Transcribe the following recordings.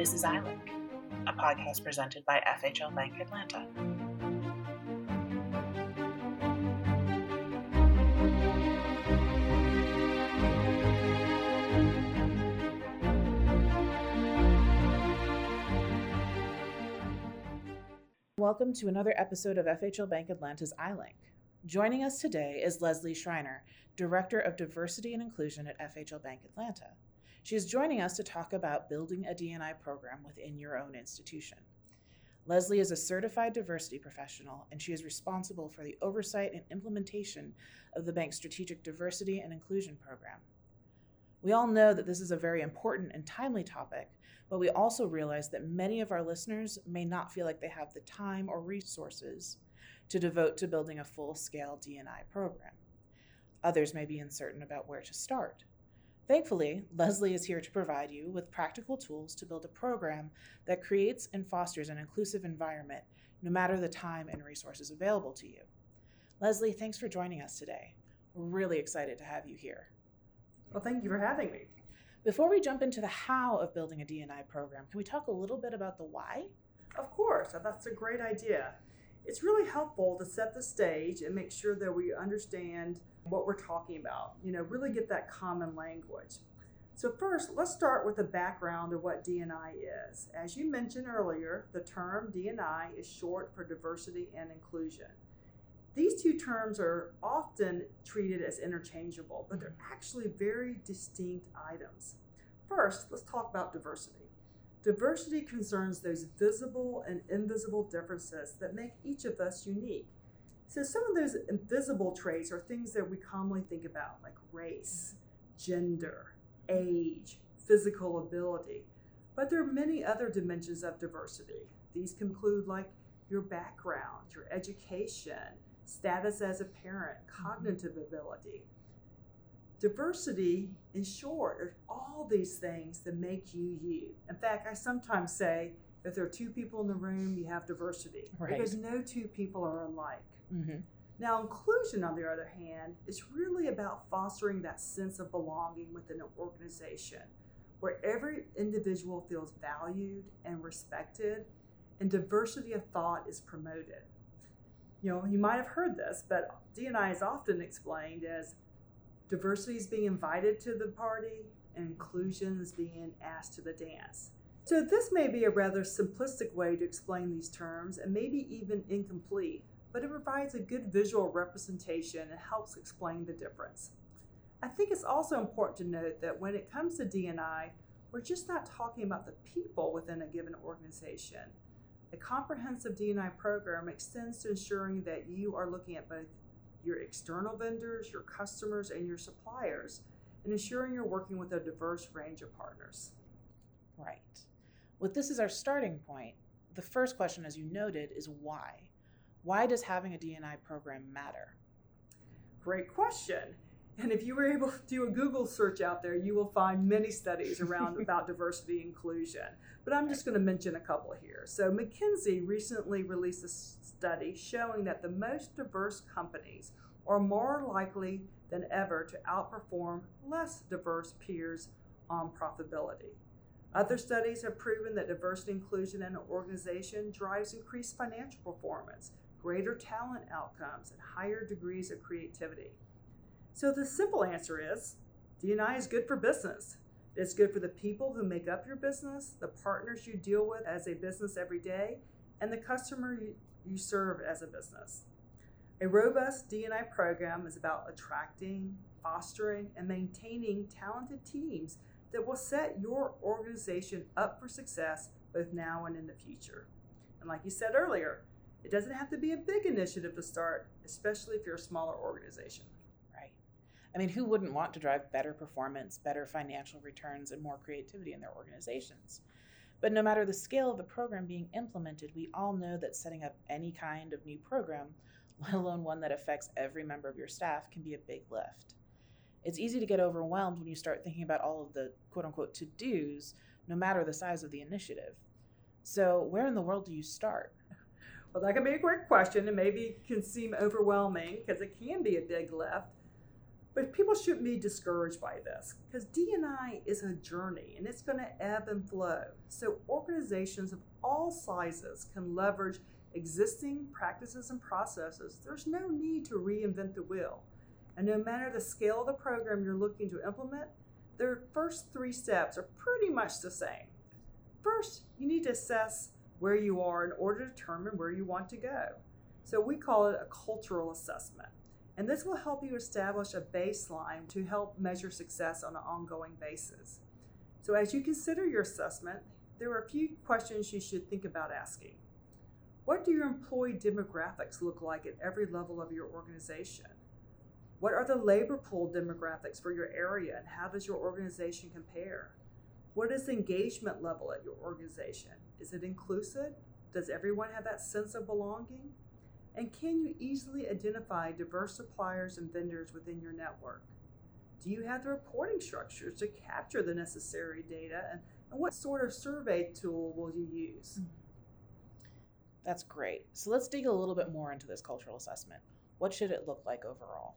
This is iLink, a podcast presented by FHL Bank Atlanta. Welcome to another episode of FHL Bank Atlanta's iLink. Joining us today is Leslie Schreiner, Director of Diversity and Inclusion at FHL Bank Atlanta. She is joining us to talk about building a D&I program within your own institution. Leslie is a certified diversity professional, and she is responsible for the oversight and implementation of the bank's strategic diversity and inclusion program. We all know that this is a very important and timely topic, but we also realize that many of our listeners may not feel like they have the time or resources to devote to building a full scale D&I program. Others may be uncertain about where to start. Thankfully, Leslie is here to provide you with practical tools to build a program that creates and fosters an inclusive environment no matter the time and resources available to you. Leslie, thanks for joining us today. We're really excited to have you here. Well, thank you for having me. Before we jump into the how of building a D&I program, can we talk a little bit about the why? Of course, that's a great idea it's really helpful to set the stage and make sure that we understand what we're talking about, you know, really get that common language. So, first, let's start with the background of what D&I is. As you mentioned earlier, the term D&I is short for diversity and inclusion. These two terms are often treated as interchangeable, but they're mm-hmm. actually very distinct items. First, let's talk about diversity. Diversity concerns those visible and invisible differences that make each of us unique. So, some of those invisible traits are things that we commonly think about, like race, gender, age, physical ability. But there are many other dimensions of diversity. These can include, like, your background, your education, status as a parent, mm-hmm. cognitive ability. Diversity, in short, are all these things that make you you. In fact, I sometimes say if there are two people in the room, you have diversity right. because no two people are alike. Mm-hmm. Now, inclusion, on the other hand, is really about fostering that sense of belonging within an organization where every individual feels valued and respected, and diversity of thought is promoted. You know, you might have heard this, but D&I is often explained as diversity is being invited to the party, and inclusion is being asked to the dance. So, this may be a rather simplistic way to explain these terms and maybe even incomplete, but it provides a good visual representation and helps explain the difference. I think it's also important to note that when it comes to D&I, we're just not talking about the people within a given organization. A comprehensive D&I program extends to ensuring that you are looking at both your external vendors, your customers, and your suppliers, and ensuring you're working with a diverse range of partners. Right. With this as our starting point, the first question, as you noted, is why? Why does having a D&I program matter? Great question. And if you were able to do a Google search out there, you will find many studies around about diversity inclusion. But I'm just going to mention a couple here. So, McKinsey recently released a study showing that the most diverse companies are more likely than ever to outperform less diverse peers on profitability. Other studies have proven that diversity inclusion in an organization drives increased financial performance, greater talent outcomes, and higher degrees of creativity. So the simple answer is D&I is good for business. It's good for the people who make up your business, the partners you deal with as a business every day, and the customer you, serve as a business. A robust D&I program is about attracting, fostering, and maintaining talented teams that will set your organization up for success both now and in the future. And like you said earlier, it doesn't have to be a big initiative to start, especially if you're a smaller organization. I mean, who wouldn't want to drive better performance, better financial returns, and more creativity in their organizations? But no matter the scale of the program being implemented, we all know that setting up any kind of new program, let alone one that affects every member of your staff, can be a big lift. It's easy to get overwhelmed when you start thinking about all of the quote unquote to dos, no matter the size of the initiative. So, where in the world do you start? Well, that can be a great question and maybe can seem overwhelming because it can be a big lift. But people shouldn't be discouraged by this because D&I is a journey and it's going to ebb and flow. So organizations of all sizes can leverage existing practices and processes. There's no need to reinvent the wheel. And no matter the scale of the program you're looking to implement, their first three steps are pretty much the same. First, you need to assess where you are in order to determine where you want to go. So we call it a cultural assessment. And this will help you establish a baseline to help measure success on an ongoing basis. So as you consider your assessment, there are a few questions you should think about asking. What do your employee demographics look like at every level of your organization? What are the labor pool demographics for your area and how does your organization compare? What is the engagement level at your organization? Is it inclusive? Does everyone have that sense of belonging? And can you easily identify diverse suppliers and vendors within your network? Do you have the reporting structures to capture the necessary data? And, and what sort of survey tool will you use? Mm-hmm. That's great. So let's dig a little bit more into this cultural assessment. What should it look like overall?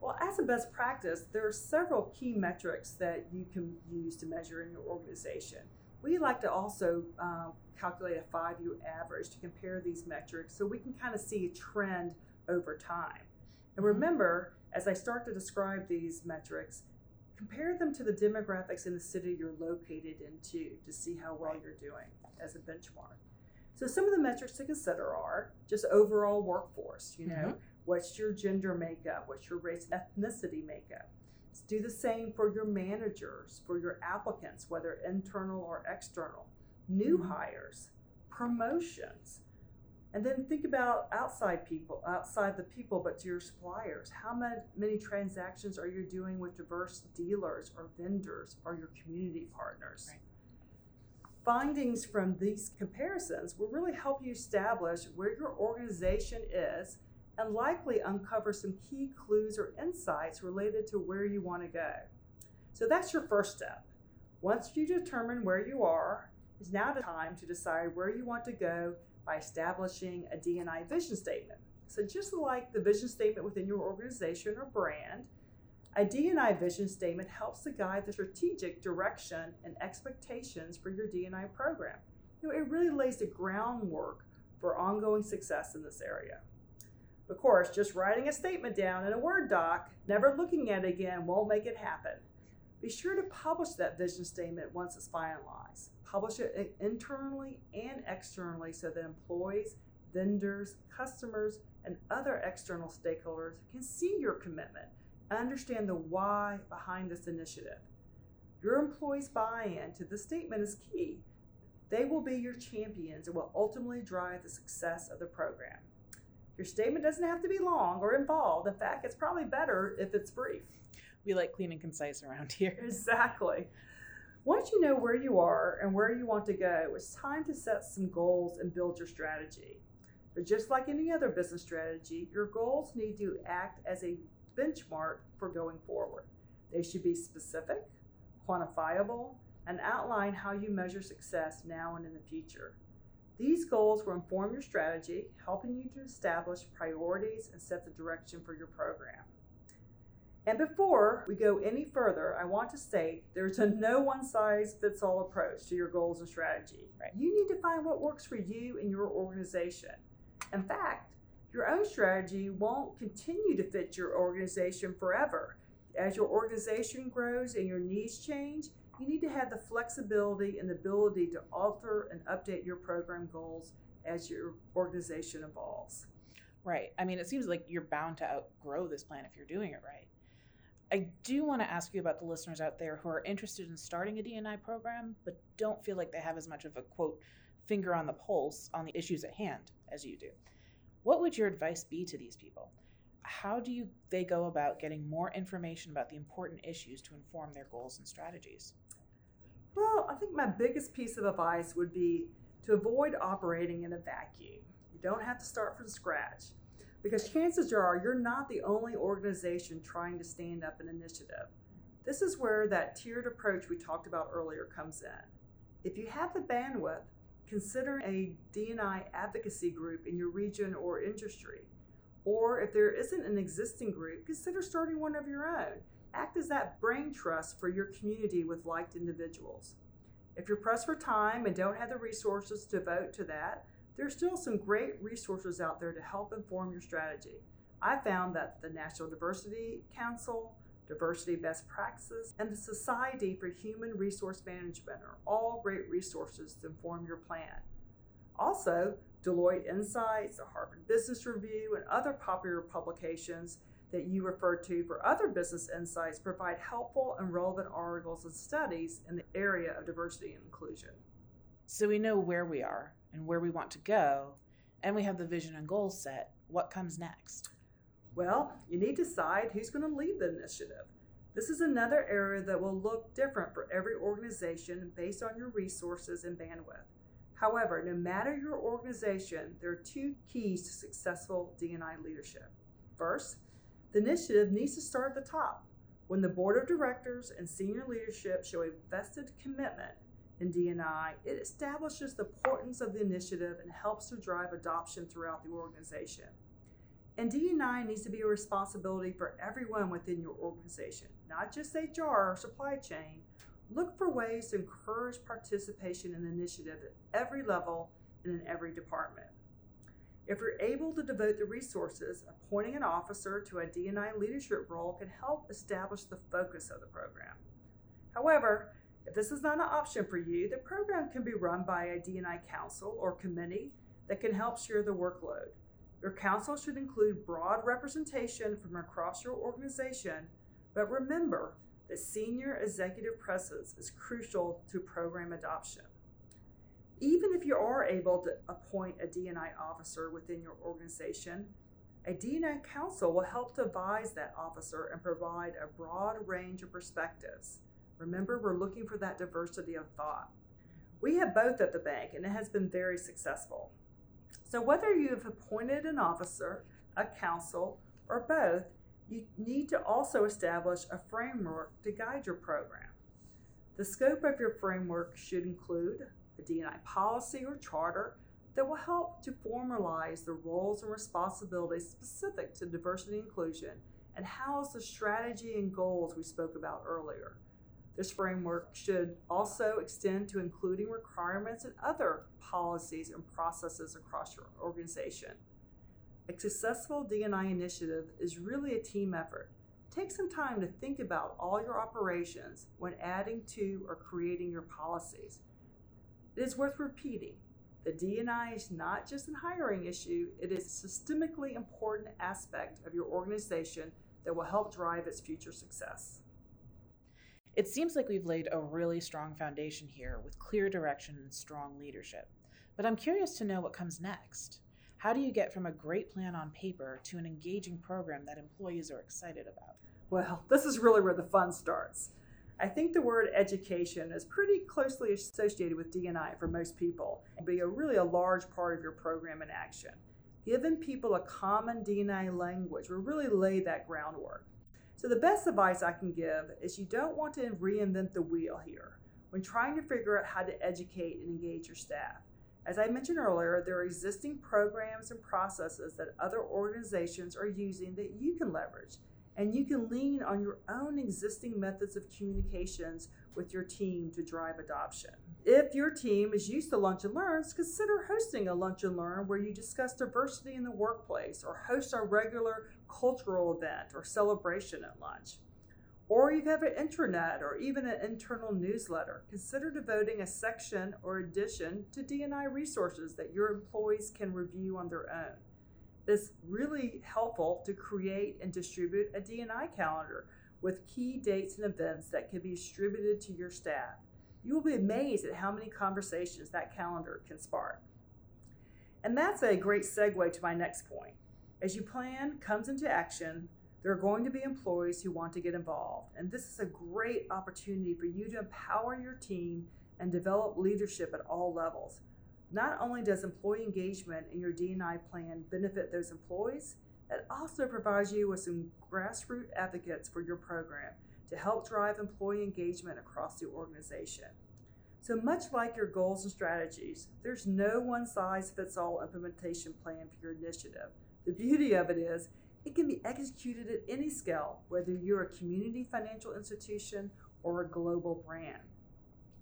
Well, as a best practice, there are several key metrics that you can use to measure in your organization. We like to also uh, calculate a five year average to compare these metrics so we can kind of see a trend over time. And mm-hmm. remember, as I start to describe these metrics, compare them to the demographics in the city you're located into to see how well you're doing as a benchmark. So some of the metrics to consider are just overall workforce, you know, mm-hmm. what's your gender makeup, what's your race and ethnicity makeup. Do the same for your managers, for your applicants, whether internal or external, new mm-hmm. hires, promotions. And then think about outside people, outside the people, but to your suppliers. How many, many transactions are you doing with diverse dealers or vendors or your community partners? Right. Findings from these comparisons will really help you establish where your organization is and likely uncover some key clues or insights related to where you want to go. So that's your first step. Once you determine where you are, it's now the time to decide where you want to go by establishing a D&I vision statement. So just like the vision statement within your organization or brand, a D&I vision statement helps to guide the strategic direction and expectations for your D&I program. You know, it really lays the groundwork for ongoing success in this area. Of course, just writing a statement down in a Word doc, never looking at it again, won't make it happen. Be sure to publish that vision statement once it's finalized. Publish it internally and externally so that employees, vendors, customers, and other external stakeholders can see your commitment understand the why behind this initiative. Your employees' buy in to the statement is key. They will be your champions and will ultimately drive the success of the program. Your statement doesn't have to be long or involved. In fact, it's probably better if it's brief. We like clean and concise around here. Exactly. Once you know where you are and where you want to go, it's time to set some goals and build your strategy. But just like any other business strategy, your goals need to act as a benchmark for going forward. They should be specific, quantifiable, and outline how you measure success now and in the future. These goals will inform your strategy, helping you to establish priorities and set the direction for your program. And before we go any further, I want to state there's a no one size fits all approach to your goals and strategy. Right. You need to find what works for you and your organization. In fact, your own strategy won't continue to fit your organization forever. As your organization grows and your needs change, you need to have the flexibility and the ability to alter and update your program goals as your organization evolves. Right. I mean, it seems like you're bound to outgrow this plan if you're doing it right. I do want to ask you about the listeners out there who are interested in starting a D&I program, but don't feel like they have as much of a quote finger on the pulse on the issues at hand as you do. What would your advice be to these people? How do you they go about getting more information about the important issues to inform their goals and strategies? Well, I think my biggest piece of advice would be to avoid operating in a vacuum. You don't have to start from scratch because chances are you're not the only organization trying to stand up an initiative. This is where that tiered approach we talked about earlier comes in. If you have the bandwidth, Consider a D&I advocacy group in your region or industry. Or if there isn't an existing group, consider starting one of your own. Act as that brain trust for your community with liked individuals. If you're pressed for time and don't have the resources to devote to that, there's still some great resources out there to help inform your strategy. I found that the National Diversity Council, Diversity Best Practices, and the Society for Human Resource Management are all great resources to inform your plan. Also, Deloitte Insights, the Harvard Business Review, and other popular publications that you refer to for other business insights provide helpful and relevant articles and studies in the area of diversity and inclusion. So we know where we are and where we want to go, and we have the vision and goals set. What comes next? Well, you need to decide who's going to lead the initiative. This is another area that will look different for every organization based on your resources and bandwidth. However, no matter your organization, there are two keys to successful D&I leadership. First, the initiative needs to start at the top. When the board of directors and senior leadership show a vested commitment in D&I, it establishes the importance of the initiative and helps to drive adoption throughout the organization. And D&I needs to be a responsibility for everyone within your organization, not just HR or supply chain, Look for ways to encourage participation in the initiative at every level and in every department. If you're able to devote the resources, appointing an officer to a D&I leadership role can help establish the focus of the program. However, if this is not an option for you, the program can be run by a D&I council or committee that can help share the workload. Your council should include broad representation from across your organization, but remember the senior executive presence is crucial to program adoption. Even if you are able to appoint a D&I officer within your organization, a D&I council will help to advise that officer and provide a broad range of perspectives. Remember, we're looking for that diversity of thought. We have both at the bank, and it has been very successful. So, whether you have appointed an officer, a council, or both, you need to also establish a framework to guide your program. The scope of your framework should include a D&I policy or charter that will help to formalize the roles and responsibilities specific to diversity and inclusion and house the strategy and goals we spoke about earlier. This framework should also extend to including requirements and other policies and processes across your organization. A successful D&I initiative is really a team effort. Take some time to think about all your operations when adding to or creating your policies. It is worth repeating. The D&I is not just a hiring issue, it is a systemically important aspect of your organization that will help drive its future success. It seems like we've laid a really strong foundation here with clear direction and strong leadership. But I'm curious to know what comes next. How do you get from a great plan on paper to an engaging program that employees are excited about? Well, this is really where the fun starts. I think the word education is pretty closely associated with D&I for most people. It'll be a really a large part of your program in action. Giving people a common D&I language will really lay that groundwork. So the best advice I can give is you don't want to reinvent the wheel here when trying to figure out how to educate and engage your staff. As I mentioned earlier, there are existing programs and processes that other organizations are using that you can leverage. And you can lean on your own existing methods of communications with your team to drive adoption. If your team is used to lunch and learns, consider hosting a lunch and learn where you discuss diversity in the workplace or host a regular cultural event or celebration at lunch or you have an intranet or even an internal newsletter, consider devoting a section or addition to D&I resources that your employees can review on their own. It's really helpful to create and distribute a D&I calendar with key dates and events that can be distributed to your staff. You will be amazed at how many conversations that calendar can spark. And that's a great segue to my next point. As you plan comes into action, there are going to be employees who want to get involved, and this is a great opportunity for you to empower your team and develop leadership at all levels. Not only does employee engagement in your D&I plan benefit those employees, it also provides you with some grassroots advocates for your program to help drive employee engagement across the organization. So, much like your goals and strategies, there's no one size fits all implementation plan for your initiative The beauty of it is, it can be executed at any scale, whether you're a community financial institution or a global brand.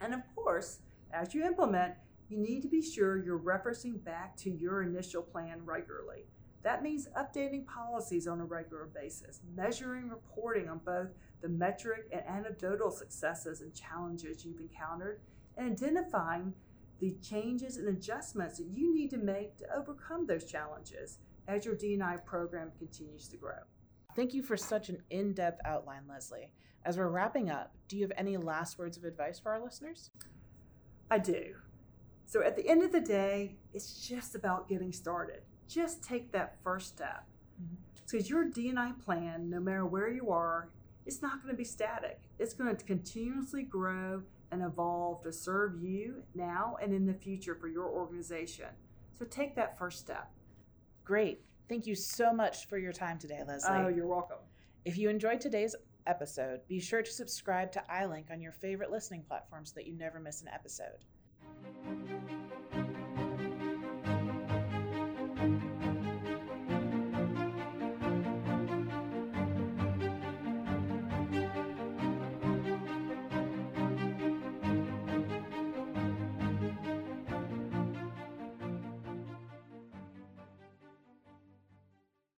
And of course, as you implement, you need to be sure you're referencing back to your initial plan regularly. That means updating policies on a regular basis, measuring reporting on both the metric and anecdotal successes and challenges you've encountered, and identifying the changes and adjustments that you need to make to overcome those challenges as your D&I program continues to grow. Thank you for such an in depth outline, Leslie. As we're wrapping up, do you have any last words of advice for our listeners? I do. So at the end of the day, it's just about getting started. Just take that first step. Because mm-hmm. your D&I plan, no matter where you are, it's not going to be static. It's going to continuously grow and evolve to serve you now and in the future for your organization. So take that first step. Great. Thank you so much for your time today, Leslie. Oh, you're welcome. If you enjoyed today's episode, be sure to subscribe to iLink on your favorite listening platform so that you never miss an episode.